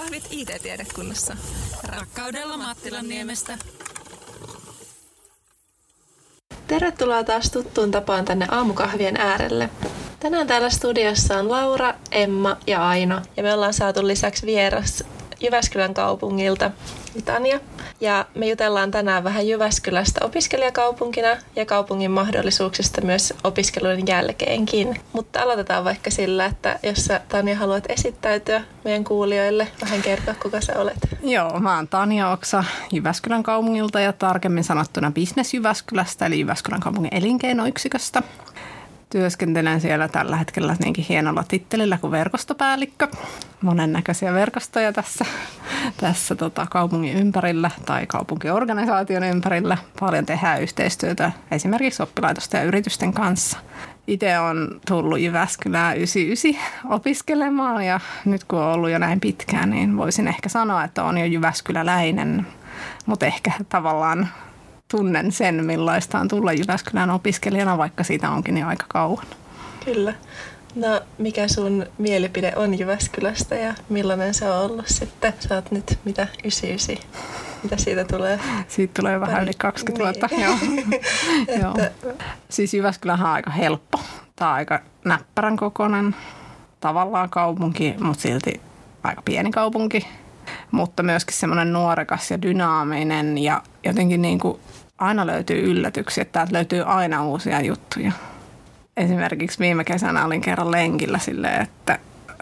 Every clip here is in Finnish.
Aamukahvit IT-tiedekunnassa. Rakkaudella Mattilan niemestä. Tervetuloa taas tuttuun tapaan tänne aamukahvien äärelle. Tänään täällä studiossa on Laura, Emma ja Aino. Ja me ollaan saatu lisäksi vieras Jyväskylän kaupungilta, Tanja. Ja me jutellaan tänään vähän Jyväskylästä opiskelijakaupunkina ja kaupungin mahdollisuuksista myös opiskelun jälkeenkin. Mutta aloitetaan vaikka sillä, että jos sä Tanja haluat esittäytyä meidän kuulijoille, vähän kertoa kuka sä olet. Joo, mä oon Tanja Oksa Jyväskylän kaupungilta ja tarkemmin sanottuna Business Jyväskylästä eli Jyväskylän kaupungin elinkeinoyksiköstä. Työskentelen siellä tällä hetkellä niinkin hienolla tittelillä kuin verkostopäällikkö. Monennäköisiä verkostoja tässä, tässä tota, kaupungin ympärillä tai kaupunkiorganisaation ympärillä. Paljon tehdään yhteistyötä esimerkiksi oppilaitosten ja yritysten kanssa. Itse on tullut Jyväskylään 99 opiskelemaan ja nyt kun on ollut jo näin pitkään, niin voisin ehkä sanoa, että on jo Jyväskyläläinen. Mutta ehkä tavallaan tunnen sen, millaista on tulla Jyväskylän opiskelijana, vaikka siitä onkin jo aika kauan. Kyllä. No, mikä sun mielipide on Jyväskylästä ja millainen se on ollut sitten? Sä oot nyt mitä 99? Mitä siitä tulee? Siitä tulee vähän yli 20 niin. vuotta. Joo. Joo. Siis Jyväskylähän on aika helppo. Tämä on aika näppärän kokoinen tavallaan kaupunki, mutta silti aika pieni kaupunki. Mutta myöskin semmoinen nuorekas ja dynaaminen ja jotenkin niin kuin aina löytyy yllätyksiä, että täältä löytyy aina uusia juttuja. Esimerkiksi viime kesänä olin kerran lenkillä silleen, että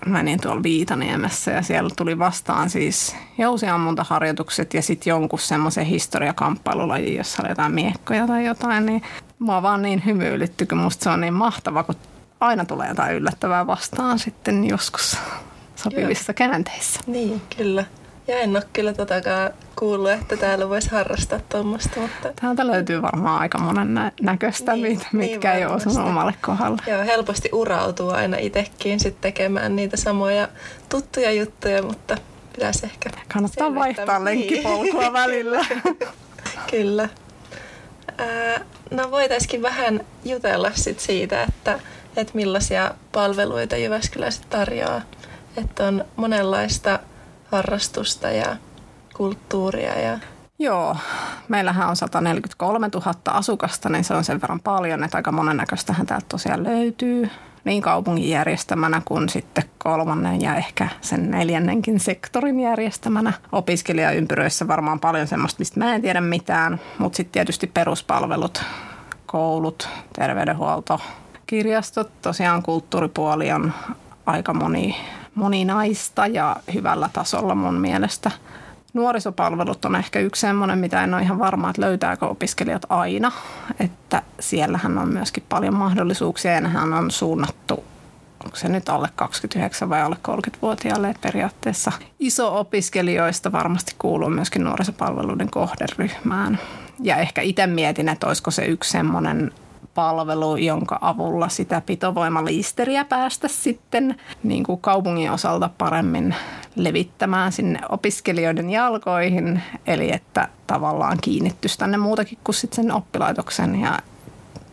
menin tuolla Viitaniemessä ja siellä tuli vastaan siis jousiammuntaharjoitukset ja sitten jonkun semmoisen historiakamppailulajin, jossa oli jotain miekkoja tai jotain, niin mua vaan niin hymyilytty, kun musta se on niin mahtava, kun aina tulee jotain yllättävää vastaan sitten joskus sopivissa Joo. käänteissä. Niin, kyllä. Ja en ole kyllä totakaan kuullut, että täällä voisi harrastaa tuommoista. Mutta... Täältä löytyy varmaan aika monen nä- näköistä, niin, mit, mitkä niin ei ole sun omalle kohdalle. Joo, helposti urautuu aina itsekin sit tekemään niitä samoja tuttuja juttuja, mutta pitäisi ehkä... Kannattaa vaihtaa lenkkipolkua niin. välillä. kyllä. Ää, no voitaisiin vähän jutella sit siitä, että, että millaisia palveluita Jyväskyläiset tarjoaa. Että on monenlaista harrastusta ja kulttuuria. Ja... Joo, meillähän on 143 000 asukasta, niin se on sen verran paljon, että aika monennäköistähän täältä tosiaan löytyy niin kaupungin järjestämänä kuin sitten kolmannen ja ehkä sen neljännenkin sektorin järjestämänä. Opiskelijaympyröissä varmaan paljon semmoista, mistä mä en tiedä mitään, mutta sitten tietysti peruspalvelut, koulut, terveydenhuolto, kirjastot, tosiaan kulttuuripuoli on aika moni moninaista ja hyvällä tasolla mun mielestä. Nuorisopalvelut on ehkä yksi sellainen, mitä en ole ihan varma, että löytääkö opiskelijat aina. Että siellähän on myöskin paljon mahdollisuuksia ja nehän on suunnattu onko se nyt alle 29 vai alle 30-vuotiaille periaatteessa. Iso opiskelijoista varmasti kuuluu myöskin nuorisopalveluiden kohderyhmään. Ja ehkä itse mietin, että olisiko se yksi semmoinen palvelu, jonka avulla sitä pitovoimaliisteriä päästä sitten niin kuin kaupungin osalta paremmin levittämään sinne opiskelijoiden jalkoihin. Eli että tavallaan kiinnittyisi tänne muutakin kuin sitten sen oppilaitoksen ja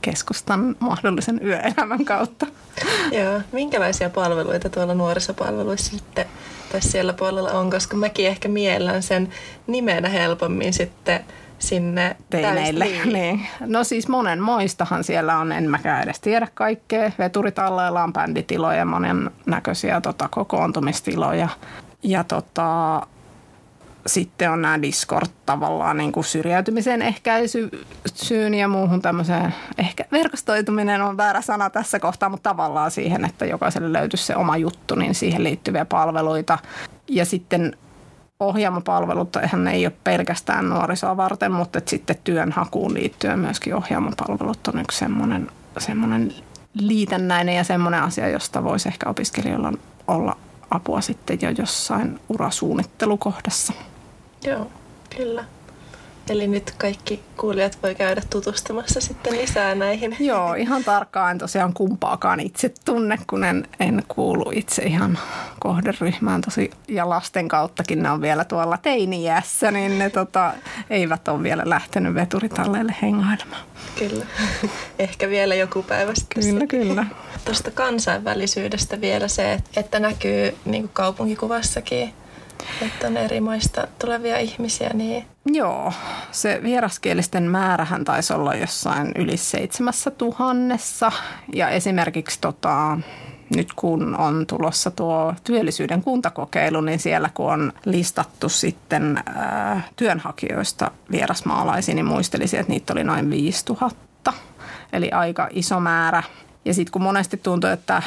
keskustan mahdollisen yöelämän kautta. Joo, minkälaisia palveluita tuolla nuorisopalveluissa sitten tässä siellä puolella on, koska mäkin ehkä miellän sen nimenä helpommin sitten – sinne teineille. Niin. No siis monen moistahan siellä on, en mäkään edes tiedä kaikkea. Veturitalleilla on bänditiloja, monen näköisiä tota, kokoontumistiloja. Ja tota, sitten on nämä Discord tavallaan niin kuin syrjäytymisen ehkäisyyn ja muuhun tämmöiseen. Ehkä verkostoituminen on väärä sana tässä kohtaa, mutta tavallaan siihen, että jokaiselle löytyisi se oma juttu, niin siihen liittyviä palveluita. Ja sitten ohjaamopalvelut, eihän ne ei ole pelkästään nuorisoa varten, mutta sitten työnhakuun liittyen myöskin ohjaamopalvelut on yksi semmoinen, semmoinen liitännäinen ja semmoinen asia, josta voisi ehkä opiskelijoilla olla apua sitten jo jossain urasuunnittelukohdassa. Joo, kyllä. Eli nyt kaikki kuulijat voi käydä tutustumassa sitten lisää näihin. Joo, ihan tarkkaan en tosiaan kumpaakaan itse tunne, kun en, en kuulu itse ihan kohderyhmään tosi. Ja lasten kauttakin ne on vielä tuolla teiniässä, niin ne tota, eivät ole vielä lähtenyt veturitalleille hengailemaan. Kyllä, ehkä vielä joku päivä sitten. Kyllä, kyllä. Tuosta kansainvälisyydestä vielä se, että näkyy niin kaupunkikuvassakin että on eri maista tulevia ihmisiä, niin Joo, se vieraskielisten määrähän taisi olla jossain yli seitsemässä tuhannessa. Ja esimerkiksi tota, nyt kun on tulossa tuo työllisyyden kuntakokeilu, niin siellä kun on listattu sitten ää, työnhakijoista vierasmaalaisiin, niin muistelisin, että niitä oli noin 5000. Eli aika iso määrä. Ja sitten kun monesti tuntuu, että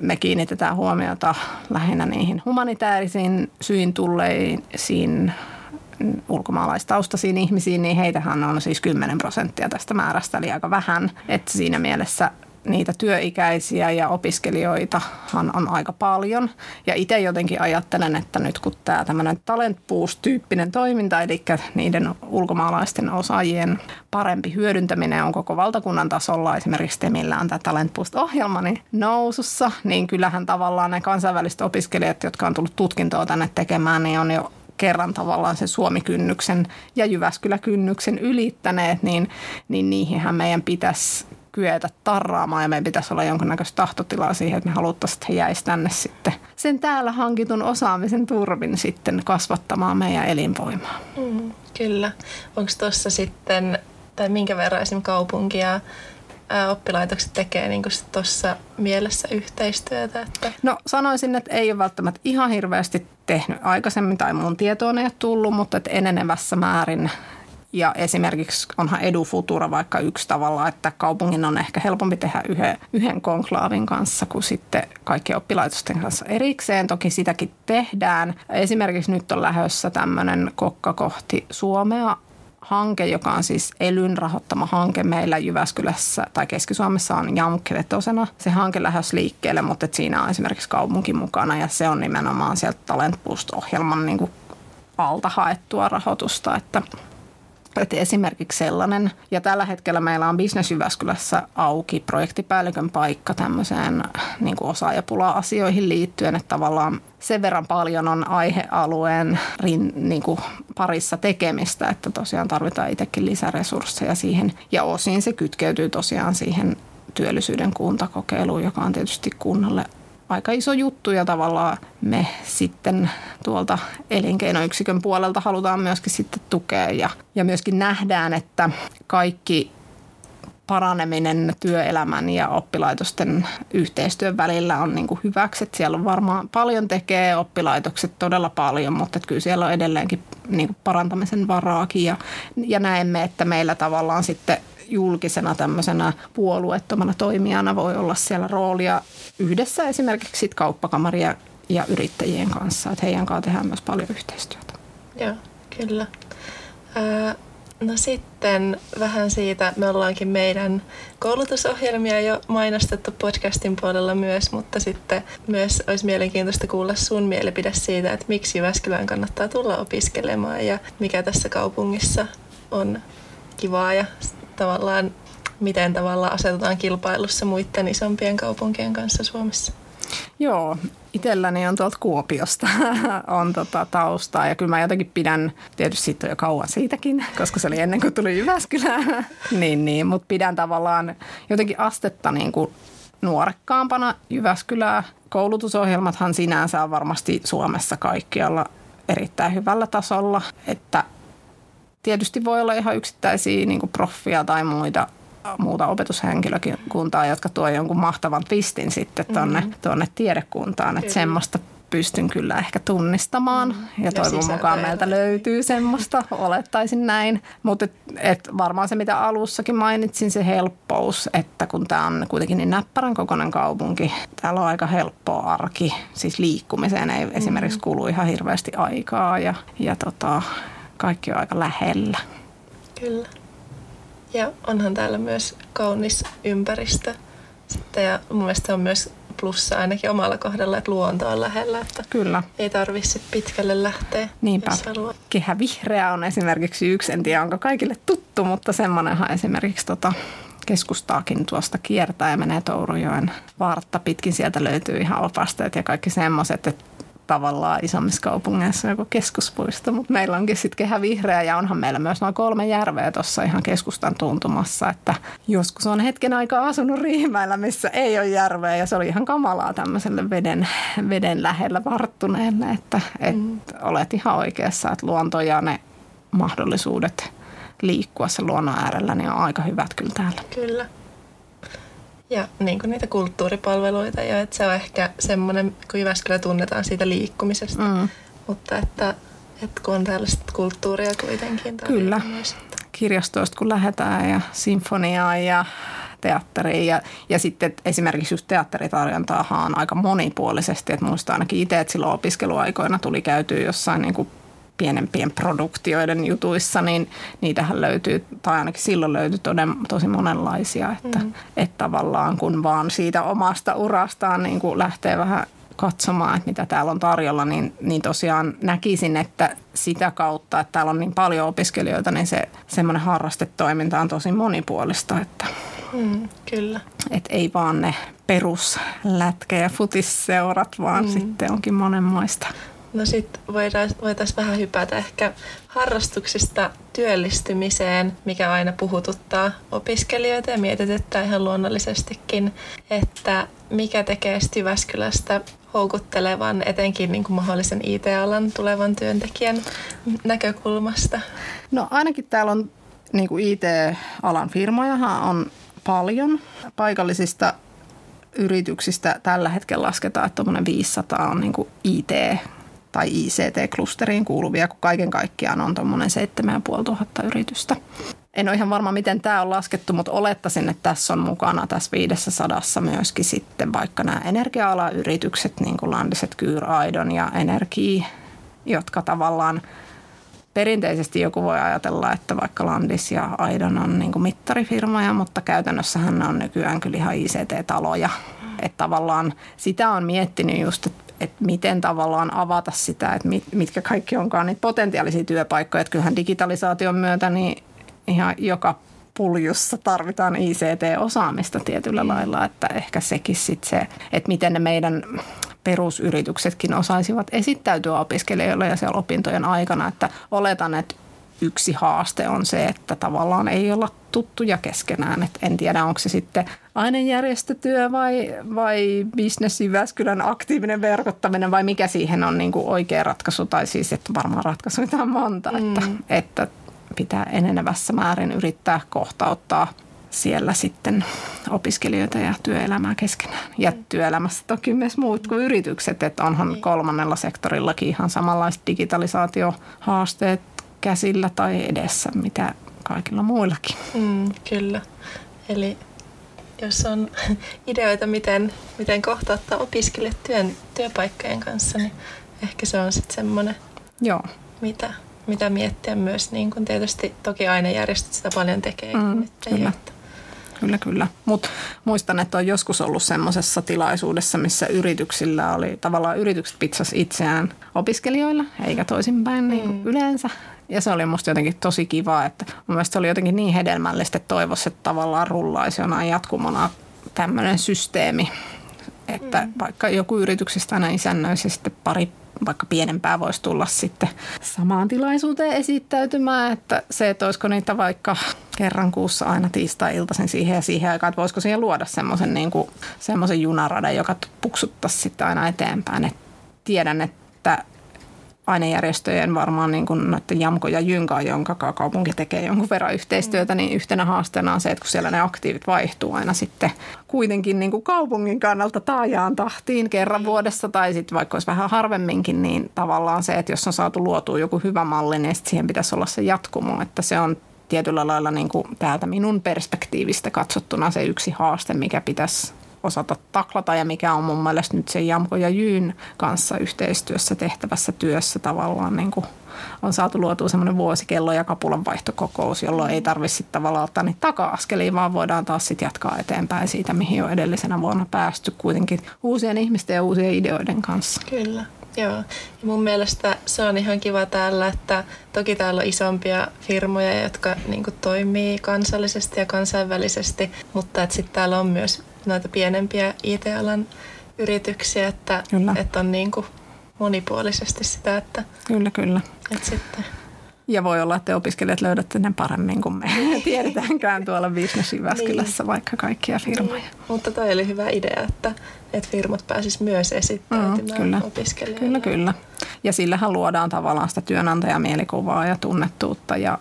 me kiinnitetään huomiota lähinnä niihin humanitaarisiin syin tulleisiin ulkomaalaistaustaisiin ihmisiin, niin heitähän on siis 10 prosenttia tästä määrästä, eli aika vähän. Että siinä mielessä niitä työikäisiä ja opiskelijoitahan on aika paljon. Ja itse jotenkin ajattelen, että nyt kun tämä tämmöinen talent tyyppinen toiminta, eli niiden ulkomaalaisten osaajien parempi hyödyntäminen on koko valtakunnan tasolla, esimerkiksi Temillä on tämä Talent ohjelma niin nousussa, niin kyllähän tavallaan ne kansainväliset opiskelijat, jotka on tullut tutkintoa tänne tekemään, niin on jo kerran tavallaan sen Suomi-kynnyksen ja Jyväskylä-kynnyksen ylittäneet, niin, niin niihinhän meidän pitäisi kyetä tarraamaan ja meidän pitäisi olla jonkunnäköistä tahtotilaa siihen, että me haluttaisiin, että he jäisivät tänne sitten sen täällä hankitun osaamisen turvin sitten kasvattamaan meidän elinvoimaa. Mm, kyllä. Onko tuossa sitten, tai minkä verran esimerkiksi oppilaitokset tekee niin tuossa mielessä yhteistyötä? Että... No sanoisin, että ei ole välttämättä ihan hirveästi tehnyt aikaisemmin tai mun tietoon ei ole tullut, mutta että enenevässä määrin ja esimerkiksi onhan Edu Futura vaikka yksi tavalla, että kaupungin on ehkä helpompi tehdä yhden, yhden konklaavin kanssa kuin sitten kaikkien oppilaitosten kanssa erikseen. Toki sitäkin tehdään. Esimerkiksi nyt on lähdössä tämmöinen Kokka kohti Suomea hanke, joka on siis Elyn rahoittama hanke meillä Jyväskylässä tai Keski-Suomessa on Jamkkevetosena. Se hanke lähes liikkeelle, mutta siinä on esimerkiksi kaupunki mukana ja se on nimenomaan sieltä Talent Boost-ohjelman niin kuin alta haettua rahoitusta, että että esimerkiksi sellainen, ja tällä hetkellä meillä on Business Jyväskylässä auki projektipäällikön paikka tämmöiseen niin kuin osaajapula-asioihin liittyen, että tavallaan sen verran paljon on aihealueen niin kuin parissa tekemistä, että tosiaan tarvitaan itsekin lisäresursseja siihen, ja osin se kytkeytyy tosiaan siihen työllisyyden kuntakokeiluun, joka on tietysti kunnalle aika iso juttu ja tavallaan me sitten tuolta elinkeinoyksikön puolelta halutaan myöskin sitten tukea ja, ja myöskin nähdään, että kaikki paraneminen työelämän ja oppilaitosten yhteistyön välillä on niin kuin hyväksi. Että siellä on varmaan paljon tekee oppilaitokset todella paljon, mutta että kyllä siellä on edelleenkin niin kuin parantamisen varaakin ja, ja näemme, että meillä tavallaan sitten julkisena tämmöisenä puolueettomana toimijana voi olla siellä roolia yhdessä esimerkiksi sit kauppakamaria ja yrittäjien kanssa, että heidän kanssaan tehdään myös paljon yhteistyötä. Joo, kyllä. No sitten vähän siitä, me ollaankin meidän koulutusohjelmia jo mainostettu podcastin puolella myös, mutta sitten myös olisi mielenkiintoista kuulla sun mielipide siitä, että miksi Jyväskylään kannattaa tulla opiskelemaan ja mikä tässä kaupungissa on kivaa ja tavallaan, miten tavallaan asetutaan kilpailussa muiden isompien kaupunkien kanssa Suomessa? Joo, itselläni on tuolta Kuopiosta on tota taustaa ja kyllä mä jotenkin pidän, tietysti siitä jo kauan siitäkin, koska se oli ennen kuin tuli Jyväskylään, niin, niin, mutta pidän tavallaan jotenkin astetta niin kuin nuorekkaampana Jyväskylää. Koulutusohjelmathan sinänsä on varmasti Suomessa kaikkialla erittäin hyvällä tasolla, että tietysti voi olla ihan yksittäisiä niin kuin proffia tai muita muuta opetushenkilökuntaa, jotka tuo jonkun mahtavan twistin sitten tuonne, mm-hmm. tuonne tiedekuntaan. Että semmoista pystyn kyllä ehkä tunnistamaan mm. ja toivon ja mukaan meiltä löytyy semmoista, olettaisin näin. Mutta et, et varmaan se, mitä alussakin mainitsin, se helppous, että kun tämä on kuitenkin niin näppärän kokoinen kaupunki, täällä on aika helppoa arki, siis liikkumiseen ei mm. esimerkiksi kulu ihan hirveästi aikaa ja, ja tota, kaikki on aika lähellä. Kyllä. Ja onhan täällä myös kaunis ympäristö. Sitten ja mun mielestä on myös plussa ainakin omalla kohdalla, että luonto on lähellä. Että Kyllä. Ei tarvitse pitkälle lähteä, Niinpä. jos haluaa. Kehä vihreä on esimerkiksi yksi, en tiedä onko kaikille tuttu, mutta semmoinenhan esimerkiksi tota, keskustaakin tuosta kiertää ja menee Tourujoen vartta pitkin. Sieltä löytyy ihan opasteet ja kaikki semmoiset, että tavallaan isommissa kaupungeissa joku keskuspuisto, mutta meillä onkin sitten kehä vihreä ja onhan meillä myös noin kolme järveä tuossa ihan keskustan tuntumassa, että joskus on hetken aikaa asunut Riihimäellä, missä ei ole järveä ja se oli ihan kamalaa tämmöiselle veden, veden lähellä varttuneelle, että, että mm. olet ihan oikeassa, että luonto ja ne mahdollisuudet liikkua sen luonnon äärellä niin on aika hyvät kyllä täällä. Kyllä. Ja niin kuin niitä kulttuuripalveluita jo, että se on ehkä semmoinen, kun Jyväskylä tunnetaan siitä liikkumisesta, mm. mutta että, että kun on tällaista kulttuuria kuitenkin. Kyllä. Myös, että... Kirjastoista kun lähdetään ja sinfoniaan ja teatteriin ja, ja sitten esimerkiksi just teatteritarjontaahan on aika monipuolisesti, että muistan ainakin itse, että silloin opiskeluaikoina tuli käytyä jossain niin kuin pienempien produktioiden jutuissa, niin niitähän löytyy, tai ainakin silloin löytyi toden, tosi monenlaisia, että, mm. että tavallaan kun vaan siitä omasta urastaan niin kuin lähtee vähän katsomaan, että mitä täällä on tarjolla, niin, niin tosiaan näkisin, että sitä kautta, että täällä on niin paljon opiskelijoita, niin se semmoinen harrastetoiminta on tosi monipuolista. Että, mm, kyllä. Että ei vaan ne peruslätkä- ja futisseurat, vaan mm. sitten onkin monenmoista. No sitten voitaisiin vähän hypätä ehkä harrastuksista työllistymiseen, mikä aina puhututtaa opiskelijoita ja mietityttää ihan luonnollisestikin, että mikä tekee Jyväskylästä houkuttelevan etenkin niin kuin mahdollisen IT-alan tulevan työntekijän näkökulmasta? No ainakin täällä on niin kuin IT-alan firmojahan on paljon. Paikallisista yrityksistä tällä hetkellä lasketaan, että 500 on niin IT tai ICT-klusteriin kuuluvia, kun kaiken kaikkiaan on tuommoinen 7500 yritystä. En ole ihan varma, miten tämä on laskettu, mutta olettaisin, että tässä on mukana tässä 500 myöskin sitten vaikka nämä energia yritykset, niin kuin Landiset, Kyyraidon ja Energi, jotka tavallaan perinteisesti joku voi ajatella, että vaikka Landis ja Aidon on niin kuin mittarifirmoja, mutta käytännössähän ne on nykyään kyllä ihan ICT-taloja. Että tavallaan sitä on miettinyt just, että että miten tavallaan avata sitä, että mitkä kaikki onkaan niitä potentiaalisia työpaikkoja. Että kyllähän digitalisaation myötä niin ihan joka puljussa tarvitaan ICT-osaamista tietyllä lailla, että ehkä sekin sitten se, että miten ne meidän perusyrityksetkin osaisivat esittäytyä opiskelijoille ja siellä opintojen aikana, että oletan, että yksi haaste on se, että tavallaan ei olla tuttuja keskenään. Et en tiedä, onko se sitten ainejärjestötyö vai, vai Business Jyväskylän aktiivinen verkottaminen vai mikä siihen on niin kuin oikea ratkaisu. Tai siis, että varmaan ratkaisuja on monta, mm. että, että pitää enenevässä määrin yrittää kohtauttaa siellä sitten opiskelijoita ja työelämää keskenään. Ja mm. työelämässä toki myös muut kuin yritykset, että onhan niin. kolmannella sektorillakin ihan samanlaiset digitalisaatiohaasteet käsillä tai edessä, mitä kaikilla muillakin. Mm, kyllä. Eli jos on ideoita, miten, miten kohtauttaa opiskelijat työn, työpaikkojen kanssa, niin ehkä se on sitten semmoinen, Joo. Mitä, mitä miettiä myös. Niin kun tietysti toki ainejärjestöt sitä paljon tekee. Mm, kyllä. Että. Kyllä, kyllä. Mutta muistan, että on joskus ollut semmoisessa tilaisuudessa, missä yrityksillä oli, tavallaan yritykset pitsas itseään opiskelijoilla, eikä toisinpäin niin mm. niin yleensä. Ja se oli musta jotenkin tosi kiva, että mun mielestä se oli jotenkin niin hedelmällistä, että toivoisi, että tavallaan rullaisi jonain jatkumona tämmöinen systeemi, että mm. vaikka joku yrityksestä aina isännöisi ja sitten pari vaikka pienempää voisi tulla sitten samaan tilaisuuteen esittäytymään, että se, että olisiko niitä vaikka kerran kuussa aina tiistai-iltaisin siihen ja siihen aikaan, että voisiko siihen luoda semmoisen niin semmoisen junaradan, joka puksuttaisi sitten aina eteenpäin. Et tiedän, että ainejärjestöjen varmaan niin kuin noiden Jamko ja Jynka, jonka kaupunki tekee jonkun verran yhteistyötä, niin yhtenä haasteena on se, että kun siellä ne aktiivit vaihtuu aina sitten kuitenkin niin kuin kaupungin kannalta taajaan tahtiin kerran vuodessa tai sitten vaikka olisi vähän harvemminkin, niin tavallaan se, että jos on saatu luotua joku hyvä malli, niin siihen pitäisi olla se jatkumo, että se on tietyllä lailla niin kuin täältä minun perspektiivistä katsottuna se yksi haaste, mikä pitäisi osata taklata ja mikä on mun mielestä nyt se Jamko ja Jyyn kanssa yhteistyössä tehtävässä työssä tavallaan niin kuin on saatu luotua semmoinen vuosikello- ja kapulan vaihtokokous, jolloin ei tarvitse tavallaan ottaa niitä taka-askeliin, vaan voidaan taas sitten jatkaa eteenpäin siitä, mihin on edellisenä vuonna päästy kuitenkin uusien ihmisten ja uusien ideoiden kanssa. Kyllä. Joo, ja mun mielestä se on ihan kiva täällä, että toki täällä on isompia firmoja, jotka niin toimii kansallisesti ja kansainvälisesti, mutta että sitten täällä on myös noita pienempiä IT-alan yrityksiä, että, että on niin kuin monipuolisesti sitä, että, Kyllä, kyllä. että sitten Ja voi olla, että te opiskelijat löydätte ne paremmin kuin me tiedetäänkään tuolla Business Jyväskylässä vaikka kaikkia firmoja. Mutta toi oli hyvä idea, että, että firmat pääsis myös esittäytymään Mm, kyllä. opiskelijoille. Kyllä, kyllä. Ja sillähän luodaan tavallaan sitä työnantajamielikuvaa ja tunnettuutta ja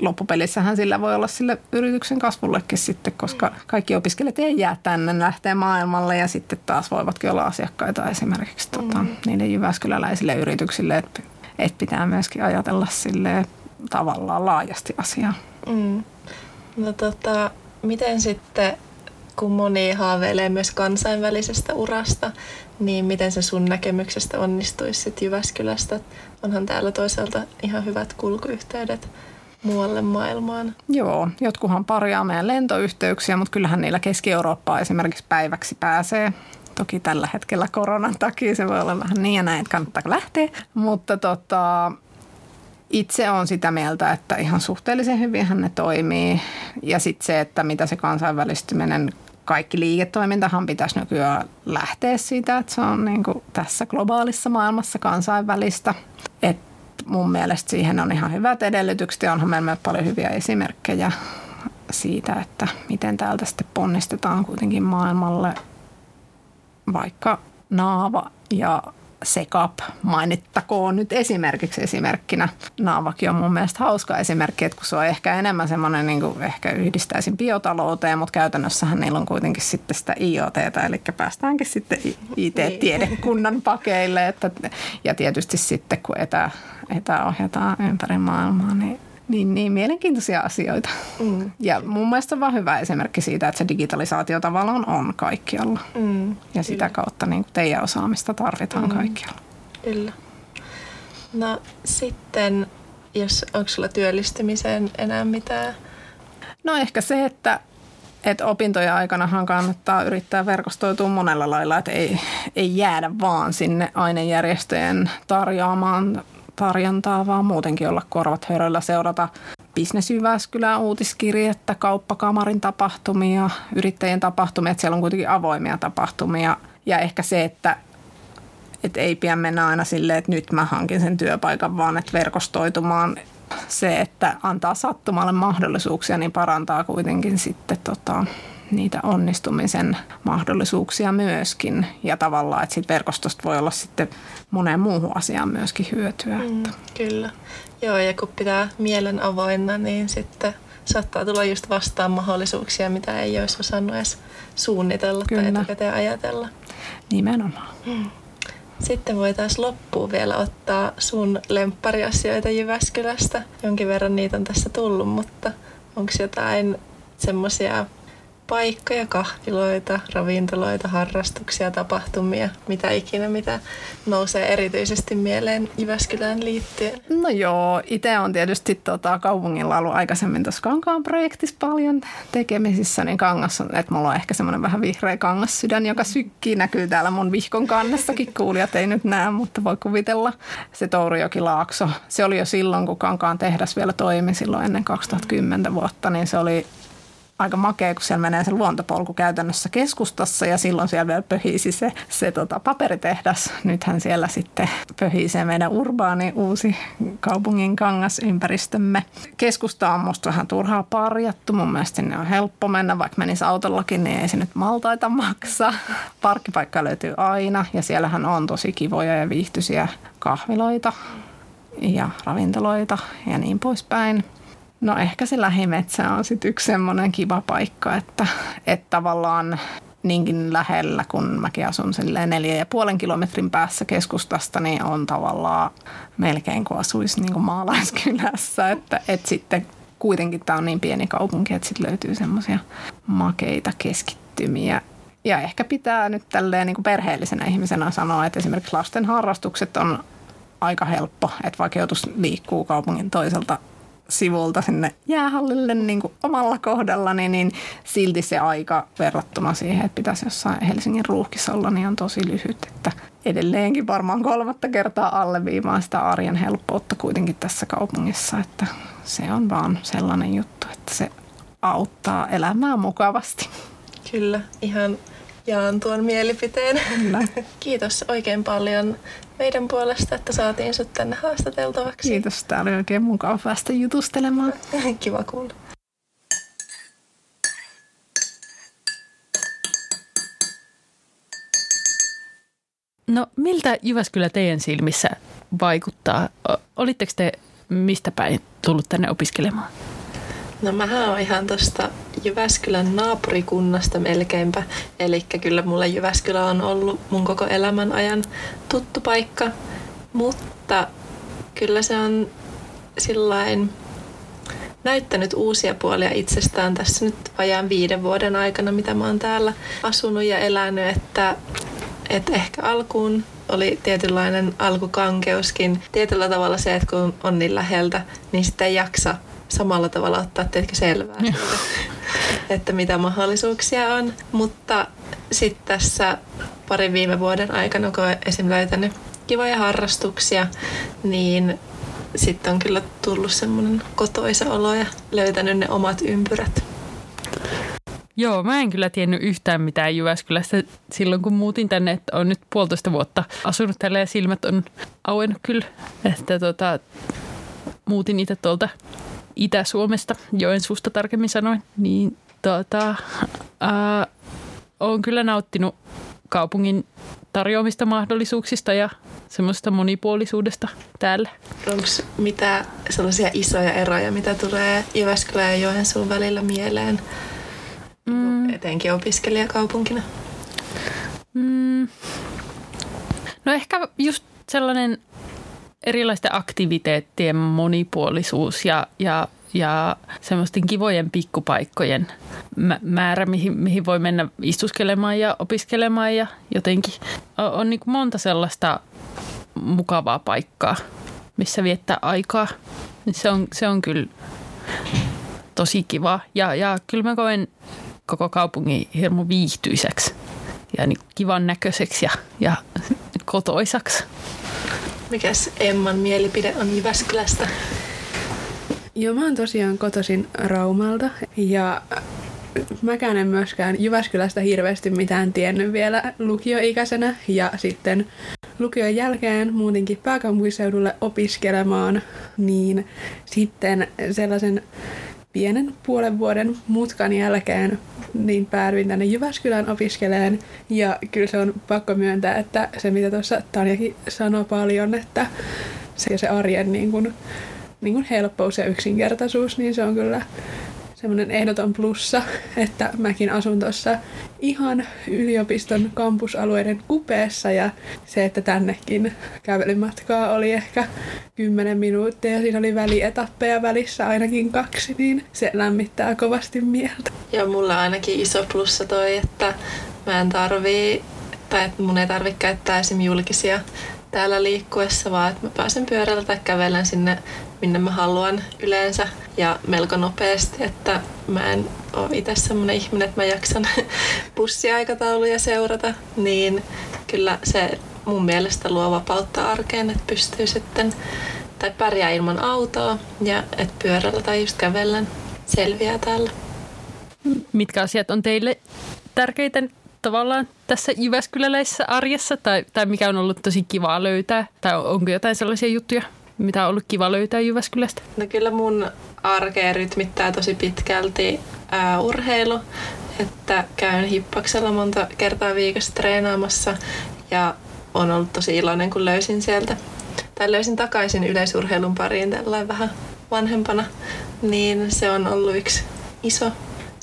loppupelissähän sillä voi olla sille yrityksen kasvullekin sitten, koska kaikki opiskelijat ei jää tänne, ne lähtee maailmalle ja sitten taas voivatkin olla asiakkaita esimerkiksi tota, niiden jyväskyläläisille yrityksille, että et pitää myöskin ajatella sille tavallaan laajasti asiaa. Mm. No tota, miten sitten, kun moni haaveilee myös kansainvälisestä urasta, niin miten se sun näkemyksestä onnistuisi sitten Jyväskylästä? Onhan täällä toisaalta ihan hyvät kulkuyhteydet muualle maailmaan. Joo, jotkuhan parjaa meidän lentoyhteyksiä, mutta kyllähän niillä Keski-Eurooppaa esimerkiksi päiväksi pääsee. Toki tällä hetkellä koronan takia se voi olla vähän niin ja näin, että kannattaako lähteä. Mutta tota, itse on sitä mieltä, että ihan suhteellisen hyvinhän ne toimii. Ja sitten se, että mitä se kansainvälistyminen, kaikki liiketoimintahan pitäisi nykyään lähteä siitä, että se on niin kuin tässä globaalissa maailmassa kansainvälistä. Et mun mielestä siihen on ihan hyvät edellytykset ja onhan meillä paljon hyviä esimerkkejä siitä, että miten täältä sitten ponnistetaan kuitenkin maailmalle vaikka Naava ja Sekap mainittakoon nyt esimerkiksi esimerkkinä. Naavakin on mun mielestä hauska esimerkki, että kun se on ehkä enemmän semmoinen, niin kuin ehkä yhdistäisin biotalouteen, mutta käytännössähän niillä on kuitenkin sitten sitä IoTtä, eli päästäänkin sitten IT-tiedekunnan pakeille. Että, ja tietysti sitten kun etä, etäohjataan ympäri maailmaa, niin niin, niin mielenkiintoisia asioita. Mm. Ja mun mielestä on vaan hyvä esimerkki siitä, että se digitalisaatio tavallaan on kaikkialla. Mm. Ja sitä kautta niin teidän osaamista tarvitaan mm. kaikkialla. Kyllä. No sitten, jos onko sulla työllistymiseen enää mitään? No ehkä se, että, että opintojen aikanahan kannattaa yrittää verkostoitua monella lailla, että ei, ei jäädä vaan sinne ainejärjestöjen tarjoamaan tarjontaa, vaan muutenkin olla korvat höröllä seurata Business Jyväskylän uutiskirjettä, kauppakamarin tapahtumia, yrittäjien tapahtumia, että siellä on kuitenkin avoimia tapahtumia. Ja ehkä se, että, että ei pian mennä aina silleen, että nyt mä hankin sen työpaikan, vaan että verkostoitumaan se, että antaa sattumalle mahdollisuuksia, niin parantaa kuitenkin sitten tota, niitä onnistumisen mahdollisuuksia myöskin. Ja tavallaan, että siitä verkostosta voi olla sitten moneen muuhun asiaan myöskin hyötyä. Mm, kyllä. Joo, ja kun pitää mielen avoinna, niin sitten saattaa tulla just vastaan mahdollisuuksia, mitä ei olisi osannut edes suunnitella Kyllä. tai etukäteen ajatella. Nimenomaan. Sitten voitaisiin loppuun vielä ottaa sun lemppariasioita Jyväskylästä. Jonkin verran niitä on tässä tullut, mutta onko jotain semmoisia paikkoja, kahviloita, ravintoloita, harrastuksia, tapahtumia, mitä ikinä, mitä nousee erityisesti mieleen Jyväskylään liittyen? No joo, itse on tietysti tota, kaupungilla ollut aikaisemmin tuossa Kankaan projektissa paljon tekemisissä, niin kangas on, että mulla on ehkä semmoinen vähän vihreä kangassydän, joka sykkii, näkyy täällä mun vihkon kannessakin, kuulijat ei nyt näe, mutta voi kuvitella. Se Tourijoki Laakso, se oli jo silloin, kun Kankaan tehdas vielä toimi silloin ennen 2010 vuotta, niin se oli aika makea, kun siellä menee se luontopolku käytännössä keskustassa ja silloin siellä vielä pöhisi se, se tota, paperitehdas. Nythän siellä sitten pöhii se meidän urbaani uusi kaupungin kangasympäristömme. Keskusta on musta vähän turhaa parjattu. Mun mielestä sinne on helppo mennä, vaikka menisi autollakin, niin ei se nyt maltaita maksa. Parkkipaikka löytyy aina ja siellähän on tosi kivoja ja viihtyisiä kahviloita ja ravintoloita ja niin poispäin. No ehkä se lähimetsä on sitten yksi semmoinen kiva paikka, että, että tavallaan niinkin lähellä, kun mäkin asun silleen neljä ja puolen kilometrin päässä keskustasta, niin on tavallaan melkein kuin asuisi niin kuin maalaiskylässä, että, että sitten kuitenkin tämä on niin pieni kaupunki, että sitten löytyy semmoisia makeita keskittymiä. Ja ehkä pitää nyt tälleen niin kuin perheellisenä ihmisenä sanoa, että esimerkiksi lasten harrastukset on aika helppo, että vaikka joutuisi liikkuu kaupungin toiselta sivulta sinne jäähallille niin kuin omalla kohdalla, niin, silti se aika verrattuna siihen, että pitäisi jossain Helsingin ruuhkissa olla, niin on tosi lyhyt. Että edelleenkin varmaan kolmatta kertaa alleviivaan sitä arjen helppoutta kuitenkin tässä kaupungissa, että se on vaan sellainen juttu, että se auttaa elämään mukavasti. Kyllä, ihan jaan tuon mielipiteen. Kyllä. Kiitos oikein paljon meidän puolesta, että saatiin sut tänne haastateltavaksi. Kiitos, tämä oli oikein mukava päästä jutustelemaan. Kiva kuulla. No miltä Jyväskylä teidän silmissä vaikuttaa? Olitteko te mistä päin tullut tänne opiskelemaan? No mähän on ihan tuosta Jyväskylän naapurikunnasta melkeinpä. Eli kyllä mulle Jyväskylä on ollut mun koko elämän ajan tuttu paikka. Mutta kyllä se on sillain näyttänyt uusia puolia itsestään tässä nyt vajaan viiden vuoden aikana, mitä mä oon täällä asunut ja elänyt, että, että ehkä alkuun oli tietynlainen alkukankeuskin. Tietyllä tavalla se, että kun on niin läheltä, niin sitten ei jaksa samalla tavalla ottaa teetkö selvää että mitä mahdollisuuksia on. Mutta sitten tässä parin viime vuoden aikana, kun olen esim. löytänyt kivoja harrastuksia, niin sitten on kyllä tullut semmoinen kotoisa olo ja löytänyt ne omat ympyrät. Joo, mä en kyllä tiennyt yhtään mitään Jyväskylästä silloin, kun muutin tänne, että on nyt puolitoista vuotta asunut täällä ja silmät on auennut kyllä. Että tota, muutin itse tuolta Itä-Suomesta, Joensuusta tarkemmin sanoen, niin tota, ää, olen kyllä nauttinut kaupungin tarjoamista mahdollisuuksista ja semmoista monipuolisuudesta täällä. Onko mitä sellaisia isoja eroja, mitä tulee Jyväskylän ja Joensuun välillä mieleen, Mm, etenkin opiskelijakaupunkina? mm, no ehkä just sellainen erilaisten aktiviteettien monipuolisuus ja, ja, ja semmoisten kivojen pikkupaikkojen mä- määrä, mihin, mihin voi mennä istuskelemaan ja opiskelemaan ja jotenkin on, on niin monta sellaista mukavaa paikkaa, missä viettää aikaa. Se on, se on kyllä tosi kiva ja, ja kyllä mä koen koko kaupungin hirmu viihtyiseksi ja niin kivan näköiseksi ja, ja kotoisaksi. Mikäs Emman mielipide on Jyväskylästä? Joo, mä oon tosiaan kotoisin Raumalta ja mäkään en myöskään Jyväskylästä hirveästi mitään tiennyt vielä lukioikäisenä ja sitten lukion jälkeen muutinkin pääkaupunkiseudulle opiskelemaan, niin sitten sellaisen pienen puolen vuoden mutkan jälkeen niin päädyin tänne Jyväskylään opiskeleen. Ja kyllä se on pakko myöntää, että se mitä tuossa Tanjakin sanoi paljon, että se, se arjen niin kuin, niin kuin helppous ja yksinkertaisuus, niin se on kyllä semmoinen ehdoton plussa, että mäkin asun tuossa ihan yliopiston kampusalueiden kupeessa ja se, että tännekin kävelymatkaa oli ehkä 10 minuuttia ja siinä oli välietappeja välissä ainakin kaksi, niin se lämmittää kovasti mieltä. Ja mulla ainakin iso plussa toi, että mä en tarvii, tai että mun ei tarvitse käyttää esim. julkisia täällä liikkuessa, vaan että mä pääsen pyörällä tai kävelen sinne, minne mä haluan yleensä. Ja melko nopeasti, että mä en ole itse semmoinen ihminen, että mä jaksan bussiaikatauluja seurata, niin kyllä se mun mielestä luo vapautta arkeen, että pystyy sitten tai pärjää ilman autoa ja että pyörällä tai just kävellen selviää täällä. Mitkä asiat on teille tärkeitä tavallaan tässä Jyväskyläläisessä arjessa tai, tai mikä on ollut tosi kivaa löytää? Tai onko jotain sellaisia juttuja, mitä on ollut kiva löytää Jyväskylästä? No kyllä mun arkea rytmittää tosi pitkälti ää, urheilu, että käyn hippaksella monta kertaa viikossa treenaamassa ja on ollut tosi iloinen, kun löysin sieltä tai löysin takaisin yleisurheilun pariin tällainen vähän vanhempana, niin se on ollut yksi iso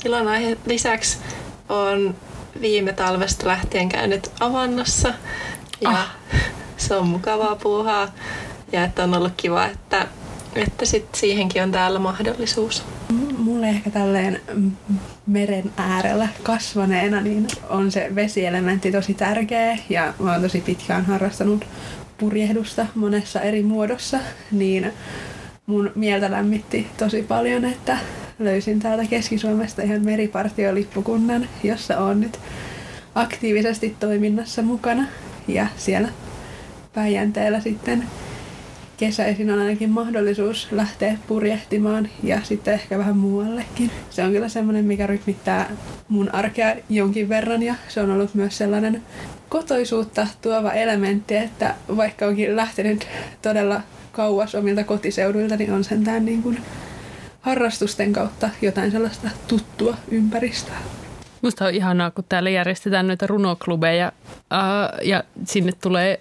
ilon aihe. Lisäksi on viime talvesta lähtien käynyt avannossa ja Ah. se on mukavaa puuhaa ja että on ollut kiva, että, että sit siihenkin on täällä mahdollisuus. Mulle ehkä tälleen mm, meren äärellä kasvaneena niin on se vesielementti tosi tärkeä ja mä oon tosi pitkään harrastanut purjehdusta monessa eri muodossa, niin mun mieltä lämmitti tosi paljon, että löysin täältä Keski-Suomesta ihan meripartiolippukunnan, jossa on nyt aktiivisesti toiminnassa mukana ja siellä Päijänteellä sitten kesäisin on ainakin mahdollisuus lähteä purjehtimaan ja sitten ehkä vähän muuallekin. Se on kyllä semmoinen, mikä rytmittää mun arkea jonkin verran ja se on ollut myös sellainen kotoisuutta tuova elementti, että vaikka onkin lähtenyt todella kauas omilta kotiseuduilta, niin on sentään niin kuin harrastusten kautta jotain sellaista tuttua ympäristöä. Musta on ihanaa, kun täällä järjestetään noita runoklubeja ää, ja sinne tulee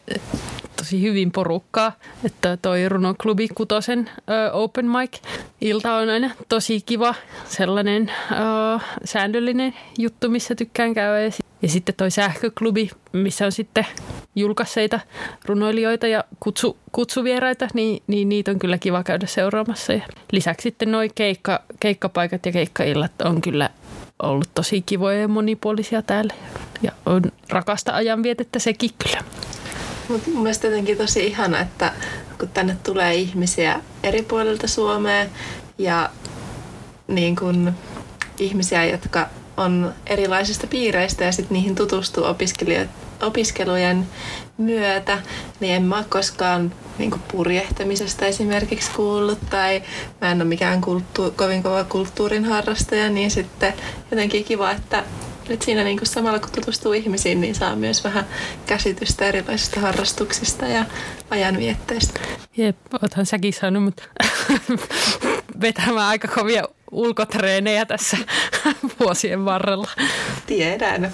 tosi hyvin porukkaa. Että toi runoklubi Kutosen ää, open mic ilta on aina tosi kiva sellainen ää, säännöllinen juttu, missä tykkään käydä. Ja, ja sitten toi sähköklubi, missä on sitten julkaisseita runoilijoita ja kutsu, kutsuvieraita, niin, niin niitä on kyllä kiva käydä seuraamassa. Ja lisäksi sitten noi keikka, keikkapaikat ja keikkaillat on kyllä ollut tosi kivoja ja monipuolisia täällä. Ja on rakasta ajanvietettä sekin kyllä. Mutta mun mielestä jotenkin tosi ihana, että kun tänne tulee ihmisiä eri puolilta Suomea ja niin kun ihmisiä, jotka on erilaisista piireistä ja sitten niihin tutustuu opiskelujen myötä, niin en mä ole koskaan niin purjehtamisesta esimerkiksi kuullut tai mä en ole mikään kulttu- kovin kova kulttuurin harrastaja, niin sitten jotenkin kiva, että nyt siinä niin samalla kun tutustuu ihmisiin, niin saa myös vähän käsitystä erilaisista harrastuksista ja ajanvietteistä. Jep, oothan säkin saanut mutta vetämään aika kovia ulkotreenejä tässä vuosien varrella. Tiedän.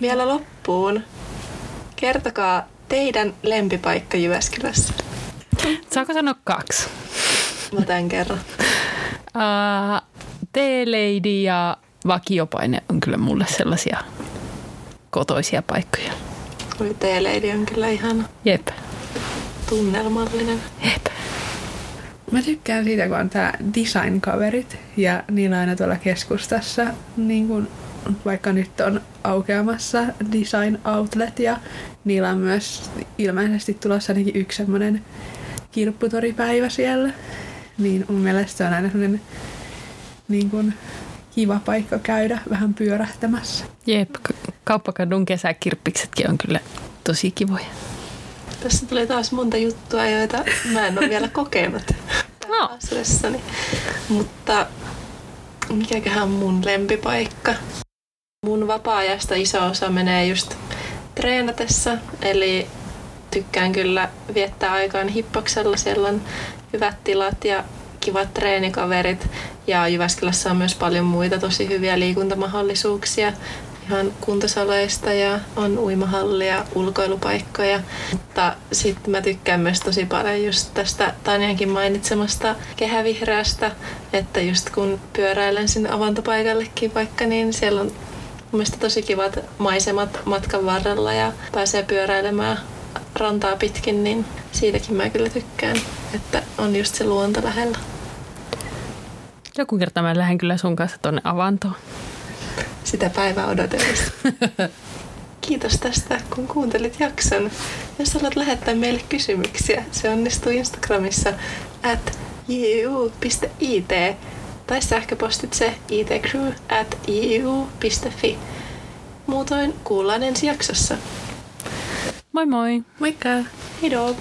Vielä loppuun. Kertokaa teidän lempipaikka Jyväskylässä. Saako sanoa kaksi? Mä tämän kerran. Uh, T-Lady ja vakiopaine on kyllä mulle sellaisia kotoisia paikkoja. Oi, T-Lady on kyllä ihana. Jep. Tunnelmallinen. Jep. Mä tykkään siitä, kun on tää design-kaverit ja niillä aina tuolla keskustassa, niin kun, vaikka nyt on aukeamassa design outlet ja niillä on myös ilmeisesti tulossa ainakin yksi semmoinen kirpputoripäivä siellä. Niin mun mielestä se on aina sellainen niin kuin, kiva paikka käydä vähän pyörähtämässä. Jep, kauppakadun kesäkirppiksetkin on kyllä tosi kivoja. Tässä tulee taas monta juttua, joita mä en ole vielä kokenut No. asuessani. Mutta mikäköhän on mun lempipaikka? Mun vapaa-ajasta iso osa menee just treenatessa, eli tykkään kyllä viettää aikaan hippaksella. Siellä on hyvät tilat ja kivat treenikaverit. Ja Jyväskylässä on myös paljon muita tosi hyviä liikuntamahdollisuuksia ihan kuntosaleista ja on uimahallia, ulkoilupaikkoja. Mutta sitten mä tykkään myös tosi paljon just tästä Tanjankin mainitsemasta kehävihreästä, että just kun pyöräilen sinne avantopaikallekin vaikka, niin siellä on mun mielestä tosi kivat maisemat matkan varrella ja pääsee pyöräilemään rantaa pitkin, niin siitäkin mä kyllä tykkään, että on just se luonto lähellä. Joku kerta mä lähden kyllä sun kanssa tonne avantoon. Sitä päivää odotellessa. Kiitos tästä, kun kuuntelit jakson. Jos haluat lähettää meille kysymyksiä, se onnistuu Instagramissa at juu.it tai sähköpostitse itcrew at juu.fi. Muutoin kuullaan ensi jaksossa. Moi moi! Moikka! Heidoo!